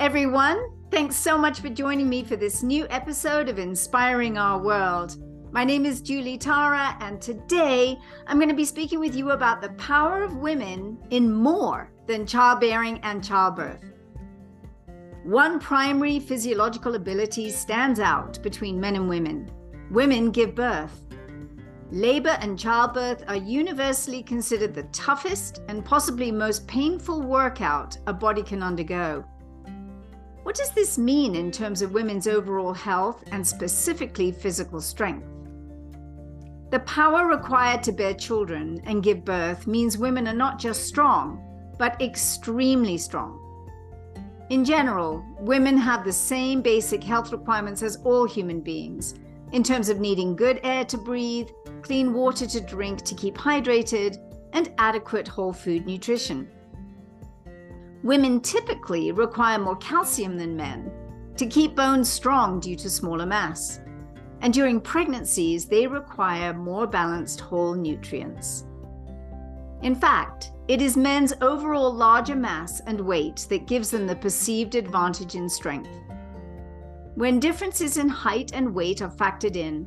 everyone. Thanks so much for joining me for this new episode of Inspiring Our World. My name is Julie Tara, and today I'm going to be speaking with you about the power of women in more than childbearing and childbirth. One primary physiological ability stands out between men and women women give birth. Labor and childbirth are universally considered the toughest and possibly most painful workout a body can undergo. What does this mean in terms of women's overall health and specifically physical strength? The power required to bear children and give birth means women are not just strong, but extremely strong. In general, women have the same basic health requirements as all human beings in terms of needing good air to breathe, clean water to drink to keep hydrated, and adequate whole food nutrition. Women typically require more calcium than men to keep bones strong due to smaller mass. And during pregnancies, they require more balanced whole nutrients. In fact, it is men's overall larger mass and weight that gives them the perceived advantage in strength. When differences in height and weight are factored in,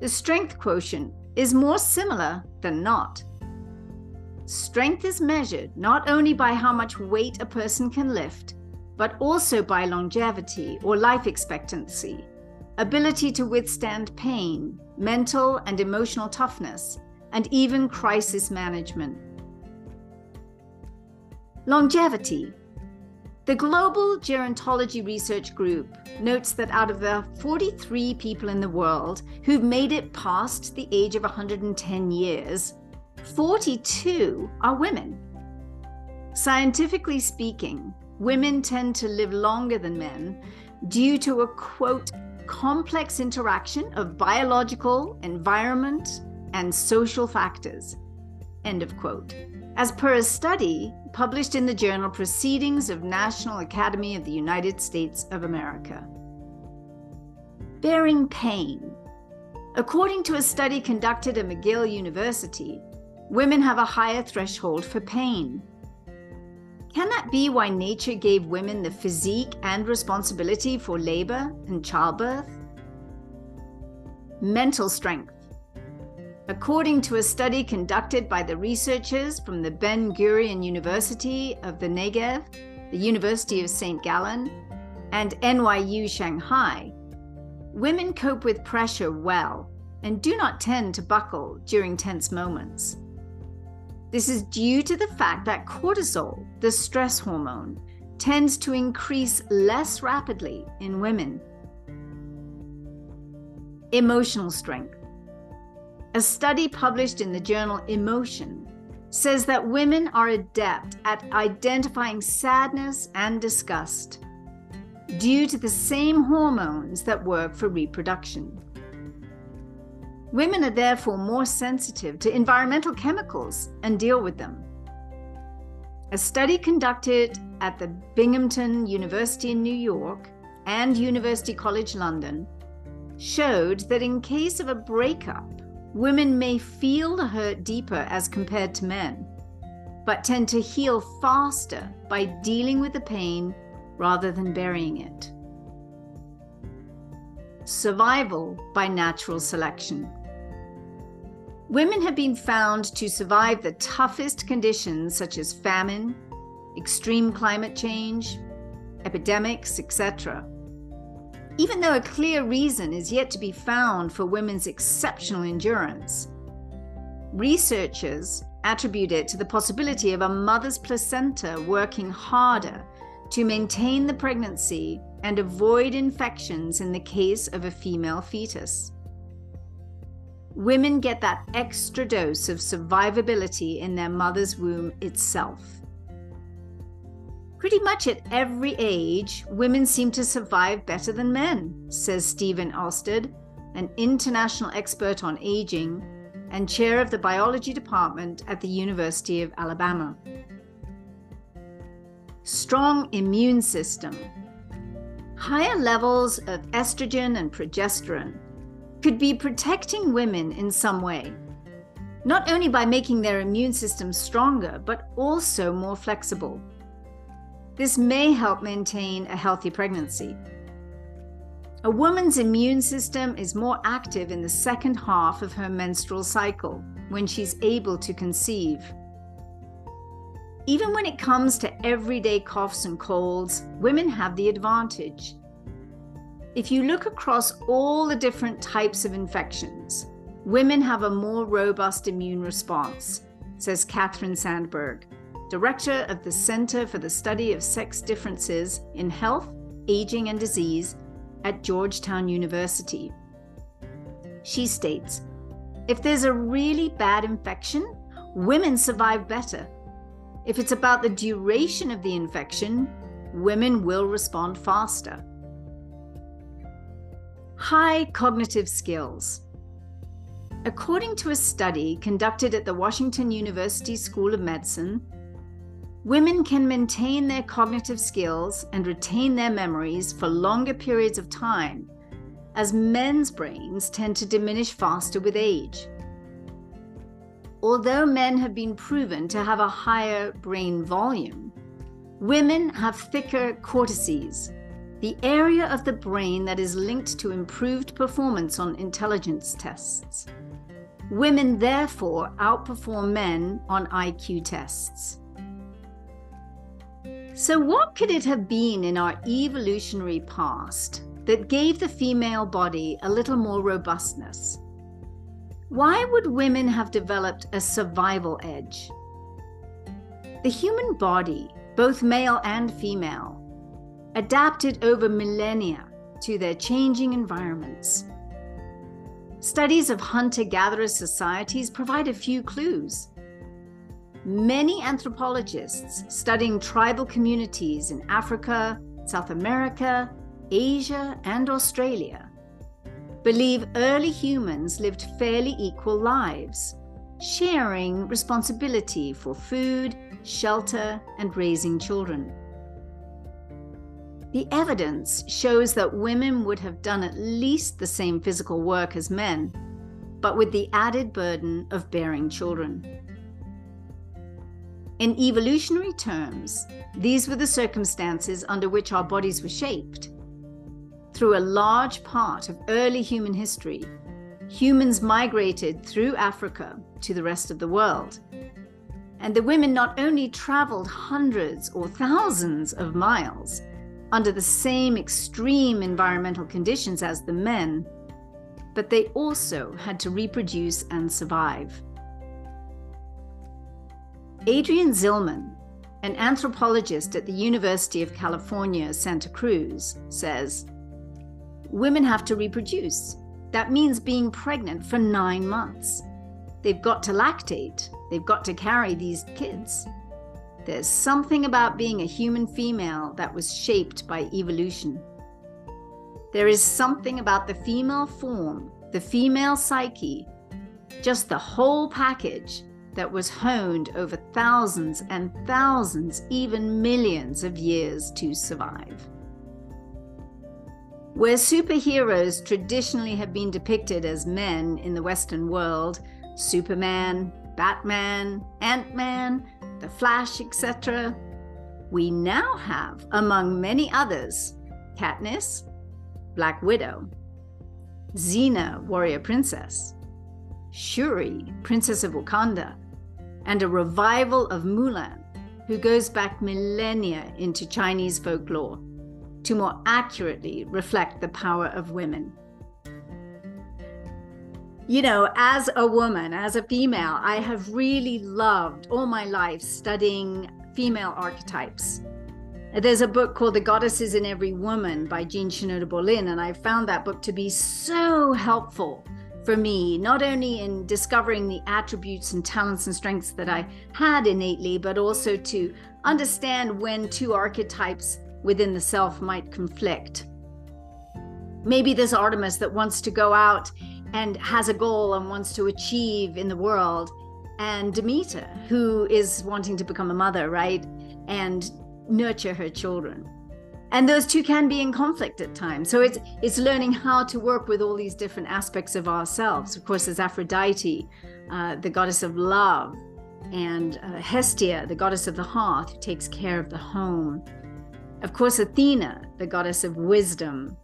the strength quotient is more similar than not. Strength is measured not only by how much weight a person can lift, but also by longevity or life expectancy, ability to withstand pain, mental and emotional toughness, and even crisis management. Longevity. The Global Gerontology Research Group notes that out of the 43 people in the world who've made it past the age of 110 years, 42 are women. Scientifically speaking, women tend to live longer than men due to a quote, complex interaction of biological, environment, and social factors. End of quote. As per a study published in the journal Proceedings of National Academy of the United States of America. Bearing pain. According to a study conducted at McGill University, women have a higher threshold for pain. Can that be why nature gave women the physique and responsibility for labor and childbirth? Mental strength. According to a study conducted by the researchers from the Ben Gurion University of the Negev, the University of St. Gallen, and NYU Shanghai, women cope with pressure well and do not tend to buckle during tense moments. This is due to the fact that cortisol, the stress hormone, tends to increase less rapidly in women. Emotional strength. A study published in the journal Emotion says that women are adept at identifying sadness and disgust due to the same hormones that work for reproduction. Women are therefore more sensitive to environmental chemicals and deal with them. A study conducted at the Binghamton University in New York and University College London showed that in case of a breakup, women may feel the hurt deeper as compared to men, but tend to heal faster by dealing with the pain rather than burying it. Survival by natural selection. Women have been found to survive the toughest conditions such as famine, extreme climate change, epidemics, etc. Even though a clear reason is yet to be found for women's exceptional endurance, researchers attribute it to the possibility of a mother's placenta working harder to maintain the pregnancy and avoid infections in the case of a female fetus women get that extra dose of survivability in their mother's womb itself. Pretty much at every age, women seem to survive better than men, says Steven Austad, an international expert on aging and chair of the biology department at the University of Alabama. Strong immune system. Higher levels of estrogen and progesterone could be protecting women in some way, not only by making their immune system stronger, but also more flexible. This may help maintain a healthy pregnancy. A woman's immune system is more active in the second half of her menstrual cycle when she's able to conceive. Even when it comes to everyday coughs and colds, women have the advantage. If you look across all the different types of infections, women have a more robust immune response, says Kathryn Sandberg, director of the Center for the Study of Sex Differences in Health, Aging, and Disease at Georgetown University. She states if there's a really bad infection, women survive better. If it's about the duration of the infection, women will respond faster. High cognitive skills. According to a study conducted at the Washington University School of Medicine, women can maintain their cognitive skills and retain their memories for longer periods of time as men's brains tend to diminish faster with age. Although men have been proven to have a higher brain volume, women have thicker cortices, the area of the brain that is linked to improved performance on intelligence tests. Women therefore outperform men on IQ tests. So, what could it have been in our evolutionary past that gave the female body a little more robustness. Why would women have developed a survival edge? The human body, both male and female, adapted over millennia to their changing environments. Studies of hunter gatherer societies provide a few clues. Many anthropologists studying tribal communities in Africa, South America, Asia, and Australia believe early humans lived fairly equal lives, sharing responsibility for food, shelter, and raising children. The evidence shows that women would have done at least the same physical work as men, but with the added burden of bearing children. In evolutionary terms, these were the circumstances under which our bodies were shaped through a large part of early human history, humans migrated through Africa to the rest of the world. And the women not only traveled hundreds or thousands of miles under the same extreme environmental conditions as the men, but they also had to reproduce and survive. Adrienne Zihlman, an anthropologist at the University of California, Santa Cruz, says women have to reproduce. That means being pregnant for nine months. They've got to lactate, they've got to carry these kids. There's something about being a human female that was shaped by evolution. There is something about the female form, the female psyche, just the whole package that was honed over thousands and thousands, even millions of years to survive. Where superheroes traditionally have been depicted as men in the Western world, Superman, Batman, Ant Man, The Flash, etc., we now have, among many others, Katniss, Black Widow, Xena, Warrior Princess, Shuri, Princess of Wakanda, and a revival of Mulan, who goes back millennia into Chinese folklore to more accurately reflect the power of women. You know, as a woman, as a female, I have really loved all my life studying female archetypes. There's a book called The Goddesses in Every Woman by Jean Shinoda Bolen, and I found that book to be so helpful for me, not only in discovering the attributes and talents and strengths that I had innately, but also to understand when two archetypes within the self might conflict. Maybe there's Artemis that wants to go out and has a goal and wants to achieve in the world, and Demeter, who is wanting to become a mother, right? And nurture her children. And those two can be in conflict at times. So it's it's learning how to work with all these different aspects of ourselves. Of course, there's Aphrodite, uh, the goddess of love, and uh, Hestia, the goddess of the hearth, who takes care of the home of course, Athena, the goddess of wisdom.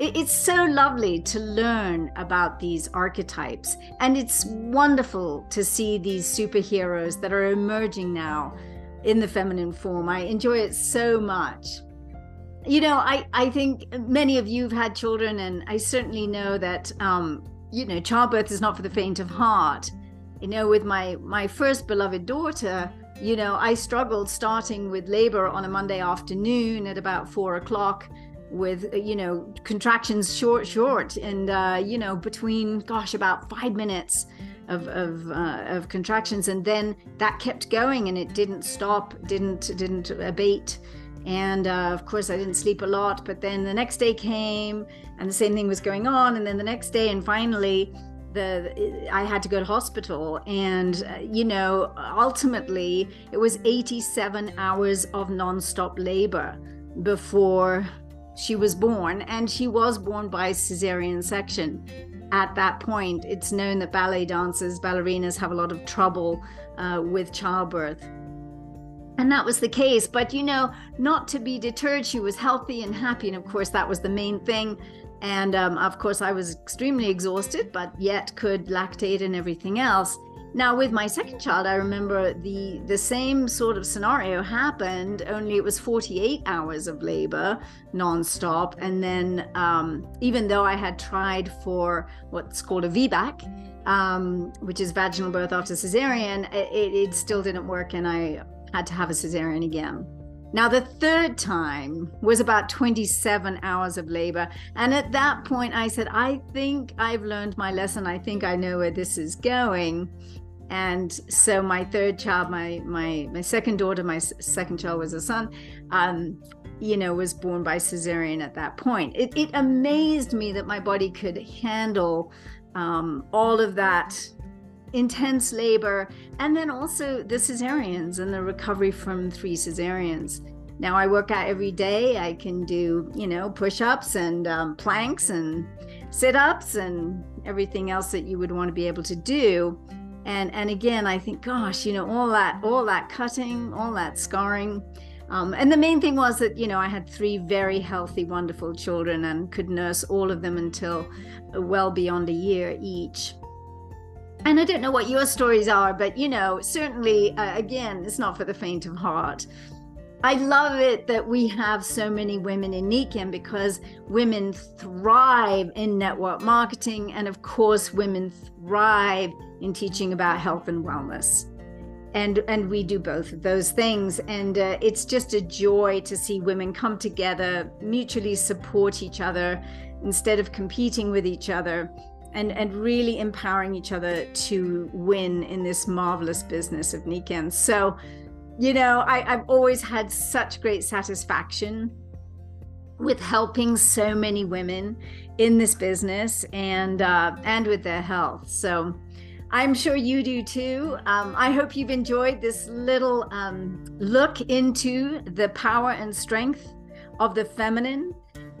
It's so lovely to learn about these archetypes, and it's wonderful to see these superheroes that are emerging now in the feminine form. I enjoy it so much. You know, I, I think many of you have had children, and I certainly know that, um, you know, childbirth is not for the faint of heart. You know, with my my first beloved daughter, you know, I struggled starting with labor on a Monday afternoon at about four o'clock with you know contractions short short and uh, you know between gosh about five minutes of of, uh, of contractions. And then that kept going and it didn't stop didn't didn't abate. And uh, of course i didn't sleep a lot but then the next day came and the same thing was going on. And then the next day and finally the I had to go to hospital. And uh, you know ultimately it was 87 hours of nonstop labor before she was born and she was born by cesarean section. At that point it's known that ballet dancers ballerinas have a lot of trouble uh, with childbirth. And that was the case but you know not to be deterred she was healthy and happy and of course that was the main thing. And um, of course, I was extremely exhausted, but yet could lactate and everything else. Now, with my second child, I remember the the same sort of scenario happened. Only it was 48 hours of labor, nonstop, and then um, even though I had tried for what's called a VBAC, um, which is vaginal birth after cesarean, it, it still didn't work, and I had to have a cesarean again. Now, the third time was about 27 hours of labor. And at that point, I said, I think I've learned my lesson. I think I know where this is going. And so my third child, my my my second daughter, my second child was a son, um, you know, was born by cesarean at that point. It, it amazed me that my body could handle um, all of that intense labor, and then also the cesareans and the recovery from three cesareans. Now I work out every day. I can do, you know, push ups and um, planks and sit ups and everything else that you would want to be able to do. And and again, I think, gosh, you know, all that all that cutting, all that scarring. Um, and the main thing was that you know I had three very healthy, wonderful children and could nurse all of them until well beyond a year each and I don't know what your stories are, but you know, certainly, uh, again, it's not for the faint of heart. I love it that we have so many women in Nikken because women thrive in network marketing. And of course, women thrive in teaching about health and wellness. And, and we do both of those things. And uh, it's just a joy to see women come together, mutually support each other instead of competing with each other and and really empowering each other to win in this marvelous business of Nikken. So, you know, I, I've always had such great satisfaction with helping so many women in this business and uh, and with their health. So. I'm sure you do too. Um, I hope you've enjoyed this little um, look into the power and strength of the feminine.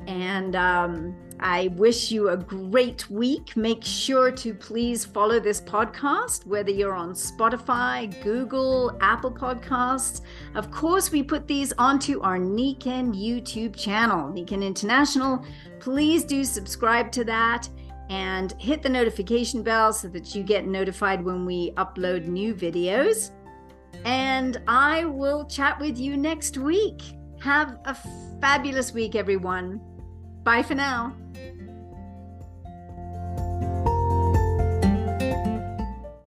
And um, I wish you a great week. Make sure to please follow this podcast, whether you're on Spotify, Google, Apple Podcasts. Of course, we put these onto our Nikken YouTube channel, Nikken International. Please do subscribe to that and hit the notification bell so that you get notified when we upload new videos. And I will chat with you next week. Have a fabulous week, everyone. Bye for now.